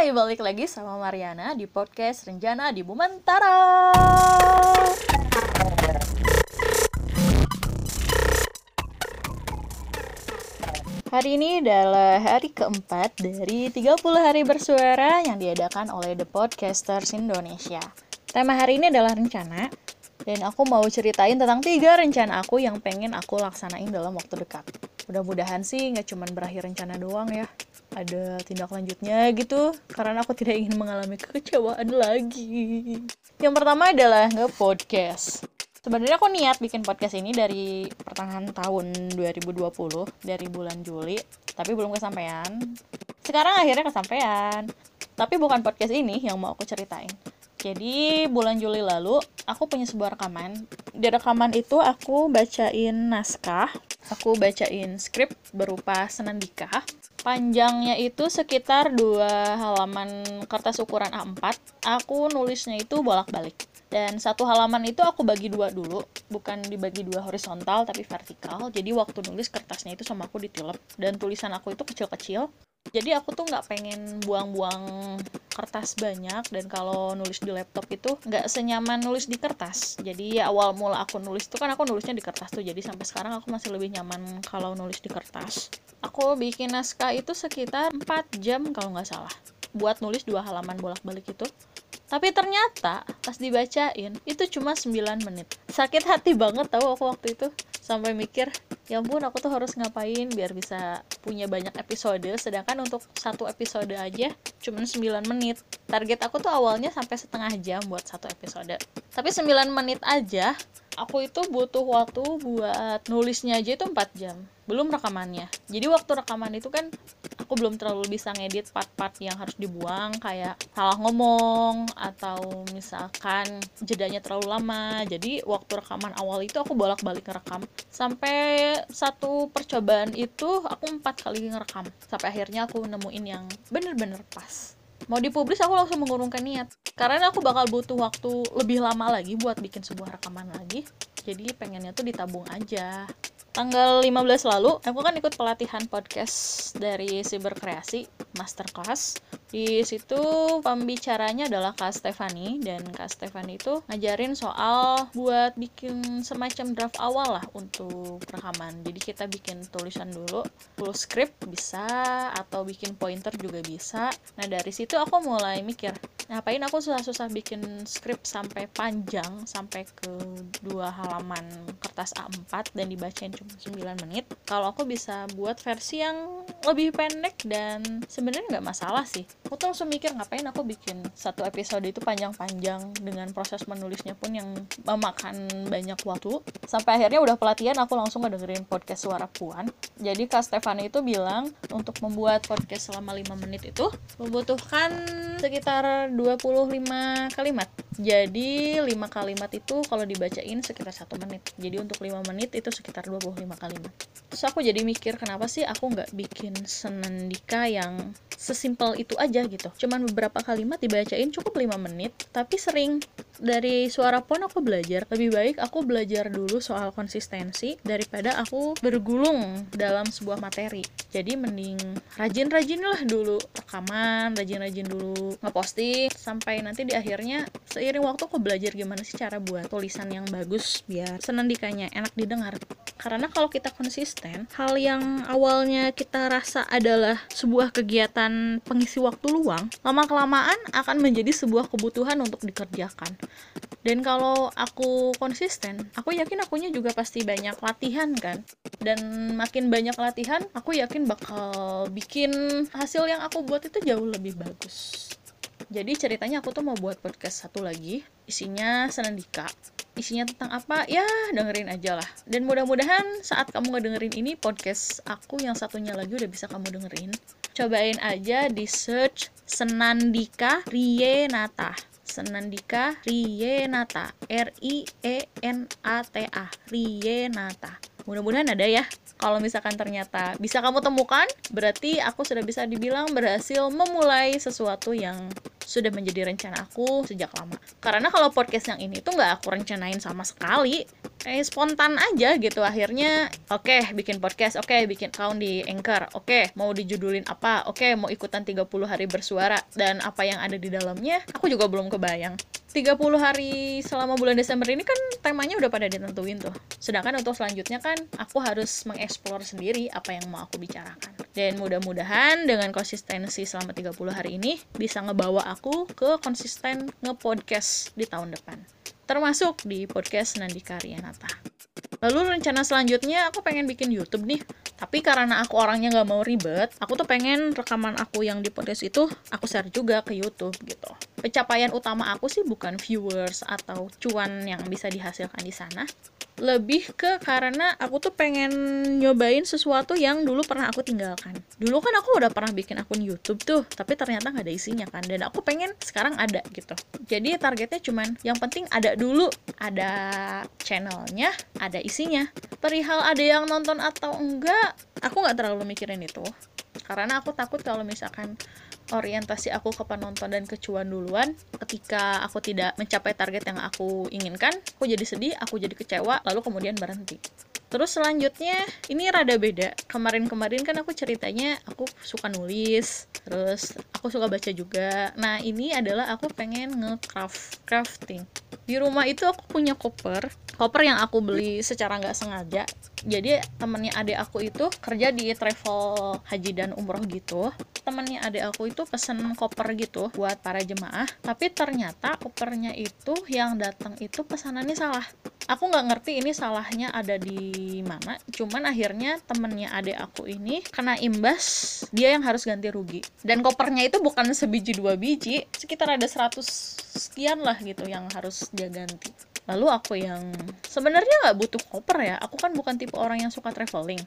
Hai, balik lagi sama Mariana di podcast Renjana di Bumentara. Hari ini adalah hari keempat dari 30 hari bersuara yang diadakan oleh The Podcasters Indonesia. Tema hari ini adalah rencana, dan aku mau ceritain tentang tiga rencana aku yang pengen aku laksanain dalam waktu dekat. Mudah-mudahan sih nggak cuma berakhir rencana doang ya. Ada tindak lanjutnya gitu, karena aku tidak ingin mengalami kekecewaan lagi. Yang pertama adalah nge-podcast. Sebenarnya aku niat bikin podcast ini dari pertengahan tahun 2020, dari bulan Juli, tapi belum kesampaian. Sekarang akhirnya kesampaian. Tapi bukan podcast ini yang mau aku ceritain. Jadi bulan Juli lalu aku punya sebuah rekaman. Di rekaman itu aku bacain naskah, aku bacain skrip berupa senandika. Panjangnya itu sekitar dua halaman kertas ukuran A4. Aku nulisnya itu bolak-balik. Dan satu halaman itu aku bagi dua dulu, bukan dibagi dua horizontal tapi vertikal. Jadi waktu nulis kertasnya itu sama aku ditilep dan tulisan aku itu kecil-kecil. Jadi aku tuh nggak pengen buang-buang kertas banyak dan kalau nulis di laptop itu nggak senyaman nulis di kertas. Jadi awal mula aku nulis itu kan aku nulisnya di kertas tuh. Jadi sampai sekarang aku masih lebih nyaman kalau nulis di kertas. Aku bikin naskah itu sekitar 4 jam kalau nggak salah. Buat nulis dua halaman bolak-balik itu tapi ternyata pas dibacain itu cuma 9 menit. Sakit hati banget tahu aku waktu itu. Sampai mikir, ya ampun aku tuh harus ngapain biar bisa punya banyak episode. Sedangkan untuk satu episode aja cuma 9 menit. Target aku tuh awalnya sampai setengah jam buat satu episode. Tapi 9 menit aja aku itu butuh waktu buat nulisnya aja itu 4 jam belum rekamannya jadi waktu rekaman itu kan aku belum terlalu bisa ngedit part-part yang harus dibuang kayak salah ngomong atau misalkan jedanya terlalu lama. Jadi waktu rekaman awal itu aku bolak-balik ngerekam. Sampai satu percobaan itu aku empat kali ngerekam. Sampai akhirnya aku nemuin yang bener-bener pas. Mau dipublis aku langsung mengurungkan niat. Karena aku bakal butuh waktu lebih lama lagi buat bikin sebuah rekaman lagi. Jadi pengennya tuh ditabung aja tanggal 15 lalu aku kan ikut pelatihan podcast dari Siberkreasi Masterclass di situ pembicaranya adalah Kak Stefani dan Kak Stefani itu ngajarin soal buat bikin semacam draft awal lah untuk rekaman. Jadi kita bikin tulisan dulu, full script bisa atau bikin pointer juga bisa. Nah dari situ aku mulai mikir, ngapain aku susah-susah bikin script sampai panjang sampai ke dua halaman kertas A4 dan dibacain cuma 9 menit. Kalau aku bisa buat versi yang lebih pendek dan sebenarnya nggak masalah sih aku tuh langsung mikir ngapain aku bikin satu episode itu panjang-panjang dengan proses menulisnya pun yang memakan banyak waktu? Sampai akhirnya udah pelatihan aku langsung ngedengerin podcast suara puan. Jadi kak Stefani itu bilang untuk membuat podcast selama 5 menit itu membutuhkan sekitar 25 kalimat jadi 5 kalimat itu kalau dibacain sekitar satu menit. Jadi untuk 5 menit itu sekitar 25 kalimat. Terus aku jadi mikir kenapa sih aku nggak bikin senandika yang sesimpel itu aja gitu? Cuman beberapa kalimat dibacain cukup 5 menit tapi sering. Dari suara pon aku belajar. Lebih baik aku belajar dulu soal konsistensi daripada aku bergulung dalam sebuah materi. Jadi mending rajin-rajin lah dulu rekaman rajin-rajin dulu ngeposting sampai nanti di akhirnya seiring waktu aku belajar gimana sih cara buat tulisan yang bagus biar senandikanya enak didengar. Karena kalau kita konsisten hal yang awalnya kita rasa adalah sebuah kegiatan pengisi waktu luang lama kelamaan akan menjadi sebuah kebutuhan untuk dikerjakan. Dan kalau aku konsisten aku yakin akunya juga pasti banyak latihan kan? Dan makin banyak latihan aku yakin bakal bikin hasil yang aku buat itu jauh lebih bagus jadi ceritanya aku tuh mau buat podcast satu lagi isinya senandika. Isinya tentang apa? Ya dengerin aja lah. Dan mudah-mudahan saat kamu ngedengerin ini podcast aku yang satunya lagi udah bisa kamu dengerin. Cobain aja di search Senandika Rienata. Senandika Rienata. E N A T A. Rienata mudah-mudahan ada ya. Kalau misalkan ternyata bisa kamu temukan berarti aku sudah bisa dibilang berhasil memulai sesuatu yang sudah menjadi rencana aku sejak lama karena kalau podcast yang ini tuh nggak aku rencanain sama sekali kayak spontan aja gitu akhirnya oke okay, bikin podcast oke okay, bikin account di Anchor oke okay, mau dijudulin apa oke okay, mau ikutan 30 hari bersuara dan apa yang ada di dalamnya aku juga belum kebayang 30 hari selama bulan Desember ini kan temanya udah pada ditentuin tuh. Sedangkan untuk selanjutnya kan aku harus mengeksplor sendiri apa yang mau aku bicarakan. Dan mudah-mudahan dengan konsistensi selama 30 hari ini bisa ngebawa aku ke konsisten nge-podcast di tahun depan. Termasuk di podcast Nandika Rianata. Lalu rencana selanjutnya aku pengen bikin YouTube nih. Tapi karena aku orangnya nggak mau ribet, aku tuh pengen rekaman aku yang di podcast itu aku share juga ke YouTube gitu. Pencapaian utama aku sih bukan viewers atau cuan yang bisa dihasilkan di sana, lebih ke karena aku tuh pengen nyobain sesuatu yang dulu pernah aku tinggalkan. Dulu kan aku udah pernah bikin akun YouTube tuh, tapi ternyata nggak ada isinya kan. Dan aku pengen sekarang ada gitu. Jadi targetnya cuman yang penting ada dulu, ada channelnya, ada isinya. Perihal ada yang nonton atau enggak, aku nggak terlalu mikirin itu. Karena aku takut kalau misalkan orientasi aku ke penonton dan kecuan duluan. Ketika aku tidak mencapai target yang aku inginkan aku jadi sedih aku jadi kecewa lalu kemudian berhenti Terus selanjutnya ini rada beda. Kemarin-kemarin kan aku ceritanya aku suka nulis, terus aku suka baca juga. Nah, ini adalah aku pengen nge-craft crafting. Di rumah itu aku punya koper, koper yang aku beli secara nggak sengaja. Jadi temennya adik aku itu kerja di travel haji dan umroh gitu. Temennya adik aku itu pesen koper gitu buat para jemaah. Tapi ternyata kopernya itu yang datang itu pesanannya salah. Aku nggak ngerti ini salahnya ada di mana cuman akhirnya temennya adik aku ini kena imbas dia yang harus ganti rugi. Dan kopernya itu bukan sebiji dua biji sekitar ada 100 sekian lah gitu yang harus dia ganti. Lalu aku yang sebenarnya nggak butuh koper ya aku kan bukan tipe orang yang suka traveling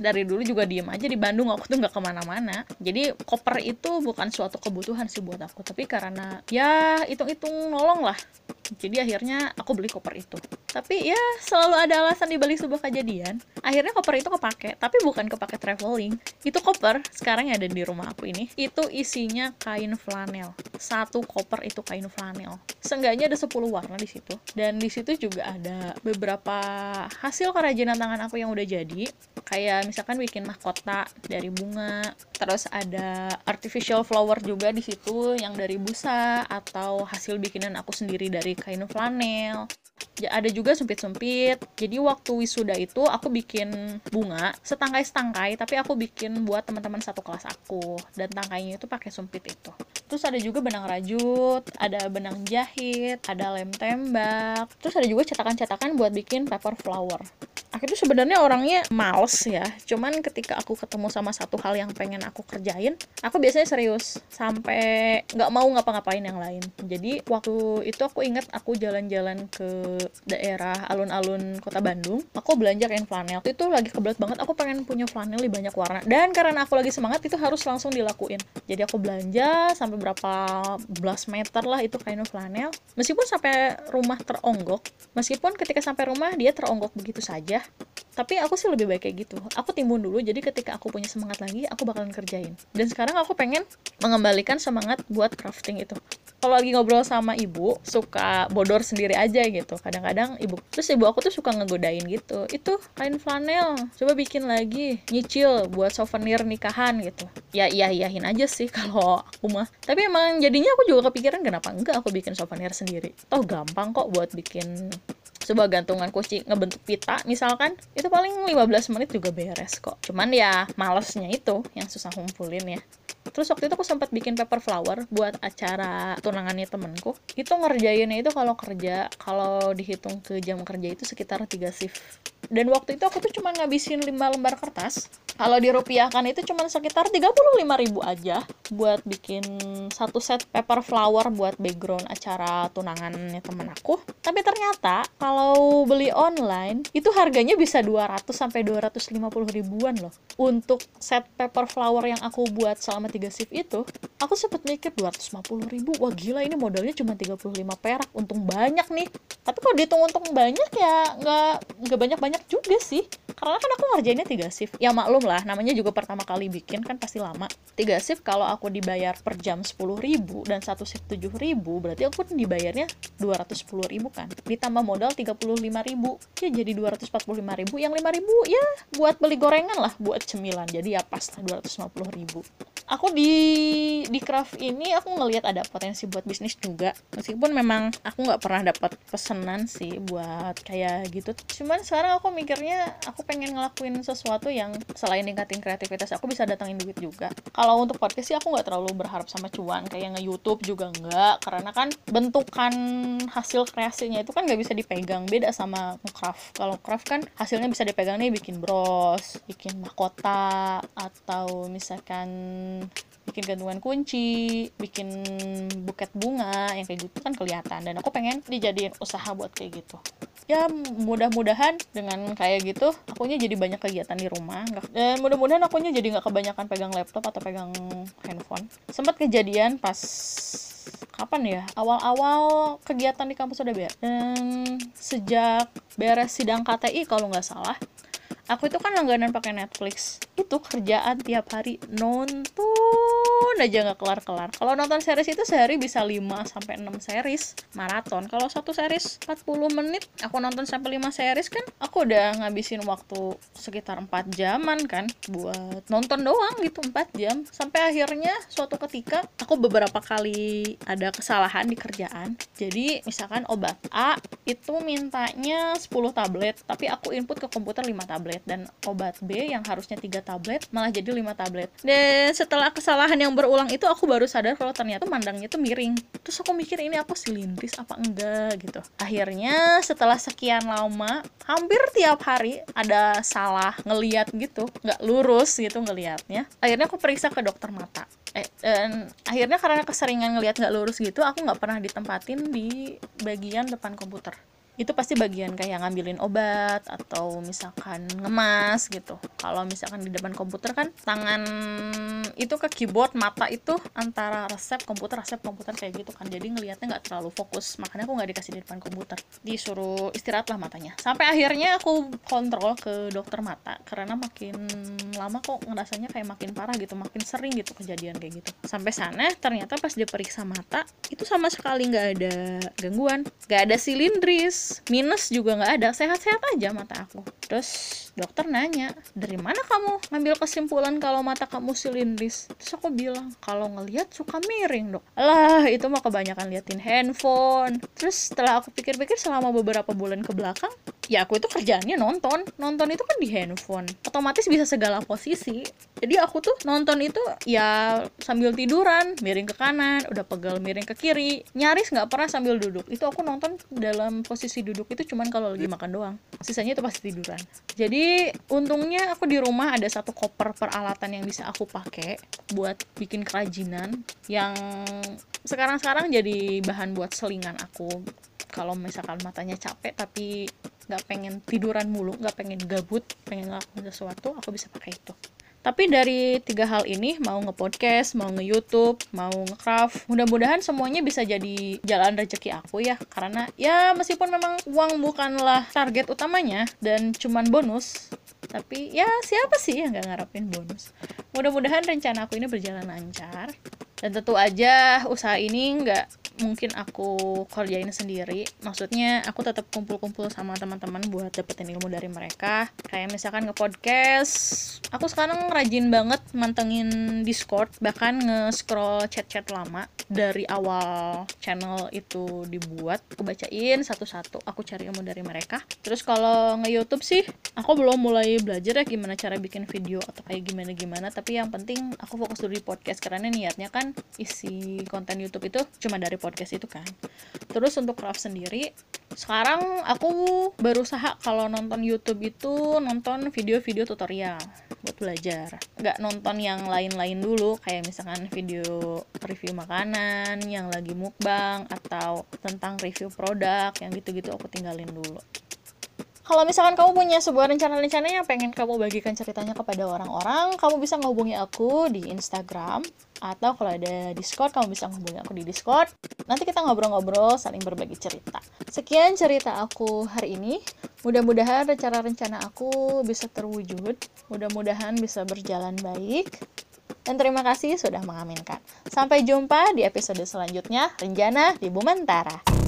dari dulu juga diem aja di Bandung aku tuh nggak ke mana-mana. Jadi koper itu bukan suatu kebutuhan sih buat aku tapi karena ya hitung-hitung nolong lah. Jadi akhirnya aku beli koper itu. Tapi ya selalu ada alasan dibalik sebuah kejadian. Akhirnya koper itu kepake tapi bukan kepake traveling. Itu koper sekarang yang ada di rumah aku ini itu isinya kain flanel. Satu koper itu kain flanel. Seenggaknya ada 10 warna di situ. Dan di situ juga ada beberapa hasil kerajinan tangan aku yang udah jadi. Kayak misalkan bikin mahkota dari bunga terus ada artificial flower juga di situ yang dari busa atau hasil bikinan aku sendiri dari kain flanel ada juga sempit-sempit. Jadi waktu wisuda itu aku bikin bunga setangkai-setangkai tapi aku bikin buat teman-teman satu kelas aku. Dan tangkainya itu pakai sumpit itu. Terus ada juga benang rajut ada benang jahit ada lem tembak. Terus ada juga cetakan-cetakan buat bikin paper flower. Aku itu sebenarnya orangnya males ya. Cuman ketika aku ketemu sama satu hal yang pengen aku kerjain aku biasanya serius. Sampai nggak mau ngapa-ngapain yang lain. Jadi waktu itu aku inget aku jalan-jalan ke daerah alun-alun kota Bandung aku belanja kain flanel. Itu lagi kebelet banget aku pengen punya flanel di banyak warna. Dan karena aku lagi semangat itu harus langsung dilakuin. Jadi aku belanja sampai berapa belas meter lah itu kain flanel. Meskipun sampai rumah teronggok meskipun ketika sampai rumah dia teronggok begitu saja tapi aku sih lebih baik kayak gitu. Aku timbun dulu jadi ketika aku punya semangat lagi aku bakalan kerjain. Dan sekarang aku pengen mengembalikan semangat buat crafting itu kalau lagi ngobrol sama ibu suka bodor sendiri aja gitu. Kadang-kadang ibu terus ibu aku tuh suka ngegodain gitu. Itu kain flanel coba bikin lagi. Nyicil buat souvenir nikahan gitu. Ya iya iyahin aja sih kalau aku mah. Tapi emang jadinya aku juga kepikiran kenapa enggak aku bikin souvenir sendiri? Toh gampang kok buat bikin sebuah gantungan kunci ngebentuk pita misalkan. Itu paling 15 menit juga beres kok. Cuman ya malesnya itu yang susah ngumpulin ya terus waktu itu aku sempat bikin paper flower buat acara tunangannya temenku. Itu ngerjainnya itu kalau kerja kalau dihitung ke jam kerja itu sekitar 3 shift. Dan waktu itu aku tuh cuma ngabisin 5 lembar kertas kalau dirupiahkan itu cuma sekitar 35 ribu aja buat bikin satu set paper flower buat background acara tunangannya temen aku. Tapi ternyata kalau beli online itu harganya bisa 200 sampai 250 ribuan loh. Untuk set paper flower yang aku buat selama 3 shift itu aku sempet mikir 250 ribu. Wah gila ini modalnya cuma 35 perak. Untung banyak nih. Tapi kalau dihitung untung banyak ya nggak nggak banyak-banyak juga sih. Karena kan aku ngerjainnya tiga shift. Ya maklum lah. Namanya juga pertama kali bikin kan pasti lama. Tiga shift kalau aku dibayar per jam sepuluh ribu dan satu shift tujuh ribu berarti aku dibayarnya dua ratus sepuluh ribu kan? Ditambah modal tiga puluh lima ribu. Ya jadi dua ratus empat puluh lima ribu yang lima ribu. Ya buat beli gorengan lah buat cemilan. Jadi ya pas dua ratus lima puluh ribu aku di di craft ini aku ngelihat ada potensi buat bisnis juga. Meskipun memang aku nggak pernah dapat pesanan sih buat kayak gitu. Cuman sekarang aku mikirnya aku pengen ngelakuin sesuatu yang selain ningkatin kreativitas aku bisa datangin duit juga. Kalau untuk podcast sih aku nggak terlalu berharap sama cuan. Kayak nge YouTube juga nggak. Karena kan bentukan hasil kreasinya itu kan nggak bisa dipegang. Beda sama craft kalau craft kan hasilnya bisa dipegang nih bikin bros bikin mahkota atau misalkan bikin gantungan kunci, bikin buket bunga yang kayak gitu kan kelihatan dan aku pengen dijadiin usaha buat kayak gitu. Ya mudah-mudahan dengan kayak gitu akunya jadi banyak kegiatan di rumah dan mudah-mudahan akunya jadi nggak kebanyakan pegang laptop atau pegang handphone. Sempat kejadian pas kapan ya awal-awal kegiatan di kampus udah beres dan sejak beres sidang KTI kalau nggak salah aku itu kan langganan pakai Netflix. Itu kerjaan tiap hari. Nonton aja nggak kelar-kelar. Kalau nonton series itu sehari bisa 5 sampai 6 series maraton. Kalau satu series 40 menit aku nonton sampai 5 series kan aku udah ngabisin waktu sekitar 4 jaman kan buat nonton doang gitu 4 jam. Sampai akhirnya suatu ketika aku beberapa kali ada kesalahan di kerjaan. Jadi misalkan obat A itu mintanya 10 tablet tapi aku input ke komputer 5 tablet tablet dan obat B yang harusnya tiga tablet malah jadi lima tablet. Dan setelah kesalahan yang berulang itu aku baru sadar kalau ternyata mandangnya tuh miring. Terus aku mikir ini aku silindris apa enggak? gitu. Akhirnya setelah sekian lama hampir tiap hari ada salah ngeliat gitu nggak lurus gitu ngeliatnya akhirnya aku periksa ke dokter mata. Eh, dan akhirnya karena keseringan ngelihat nggak lurus gitu aku nggak pernah ditempatin di bagian depan komputer itu pasti bagian kayak ngambilin obat atau misalkan ngemas gitu. Kalau misalkan di depan komputer kan tangan itu ke keyboard mata itu antara resep komputer resep komputer kayak gitu kan. Jadi ngelihatnya nggak terlalu fokus. Makanya aku nggak dikasih di depan komputer. Disuruh istirahat lah matanya. Sampai akhirnya aku kontrol ke dokter mata. Karena makin lama kok ngerasanya kayak makin parah gitu. Makin sering gitu kejadian kayak gitu. Sampai sana ternyata pas diperiksa mata itu sama sekali nggak ada gangguan. Nggak ada silindris minus juga nggak ada. Sehat-sehat aja mata aku. Terus dokter nanya dari mana kamu ngambil kesimpulan kalau mata kamu silindris terus aku bilang kalau ngelihat suka miring dok. Lah itu mah kebanyakan liatin handphone. Terus setelah aku pikir-pikir selama beberapa bulan ke belakang ya aku itu kerjaannya nonton. Nonton itu kan di handphone. Otomatis bisa segala posisi. Jadi aku tuh nonton itu ya sambil tiduran miring ke kanan udah pegal miring ke kiri. Nyaris nggak pernah sambil duduk. Itu aku nonton dalam posisi duduk itu cuman kalau lagi makan doang. Sisanya itu pasti tiduran. Jadi untungnya aku di rumah ada satu koper peralatan yang bisa aku pakai buat bikin kerajinan yang sekarang-sekarang jadi bahan buat selingan aku. Kalau misalkan matanya capek tapi nggak pengen tiduran mulu nggak pengen gabut pengen ngelakuin sesuatu aku bisa pakai itu tapi dari tiga hal ini, mau nge-podcast, mau nge-youtube, mau nge-craft, mudah-mudahan semuanya bisa jadi jalan rezeki aku ya. Karena ya meskipun memang uang bukanlah target utamanya dan cuman bonus, tapi ya siapa sih yang gak ngarepin bonus. Mudah-mudahan rencana aku ini berjalan lancar. Dan tentu aja usaha ini nggak mungkin aku kerjain sendiri. Maksudnya aku tetap kumpul-kumpul sama teman-teman buat dapetin ilmu dari mereka. Kayak misalkan nge podcast aku sekarang rajin banget mantengin discord bahkan nge-scroll chat-chat lama. Dari awal channel itu dibuat aku bacain satu-satu aku cari ilmu dari mereka. Terus kalau nge youtube sih aku belum mulai belajar ya gimana cara bikin video atau kayak gimana-gimana. Tapi yang penting aku fokus dulu di podcast karena niatnya kan isi konten youtube itu cuma dari podcast podcast itu kan. Terus untuk craft sendiri sekarang aku berusaha kalau nonton YouTube itu nonton video-video tutorial buat belajar. Nggak nonton yang lain-lain dulu kayak misalkan video review makanan yang lagi mukbang atau tentang review produk yang gitu-gitu aku tinggalin dulu kalau misalkan kamu punya sebuah rencana-rencana yang pengen kamu bagikan ceritanya kepada orang-orang, kamu bisa ngehubungi aku di Instagram atau kalau ada Discord kamu bisa menghubungi aku di Discord. Nanti kita ngobrol-ngobrol saling berbagi cerita. Sekian cerita aku hari ini. Mudah-mudahan rencana-rencana aku bisa terwujud, mudah-mudahan bisa berjalan baik. Dan terima kasih sudah mengaminkan. Sampai jumpa di episode selanjutnya, Renjana di Bumantara.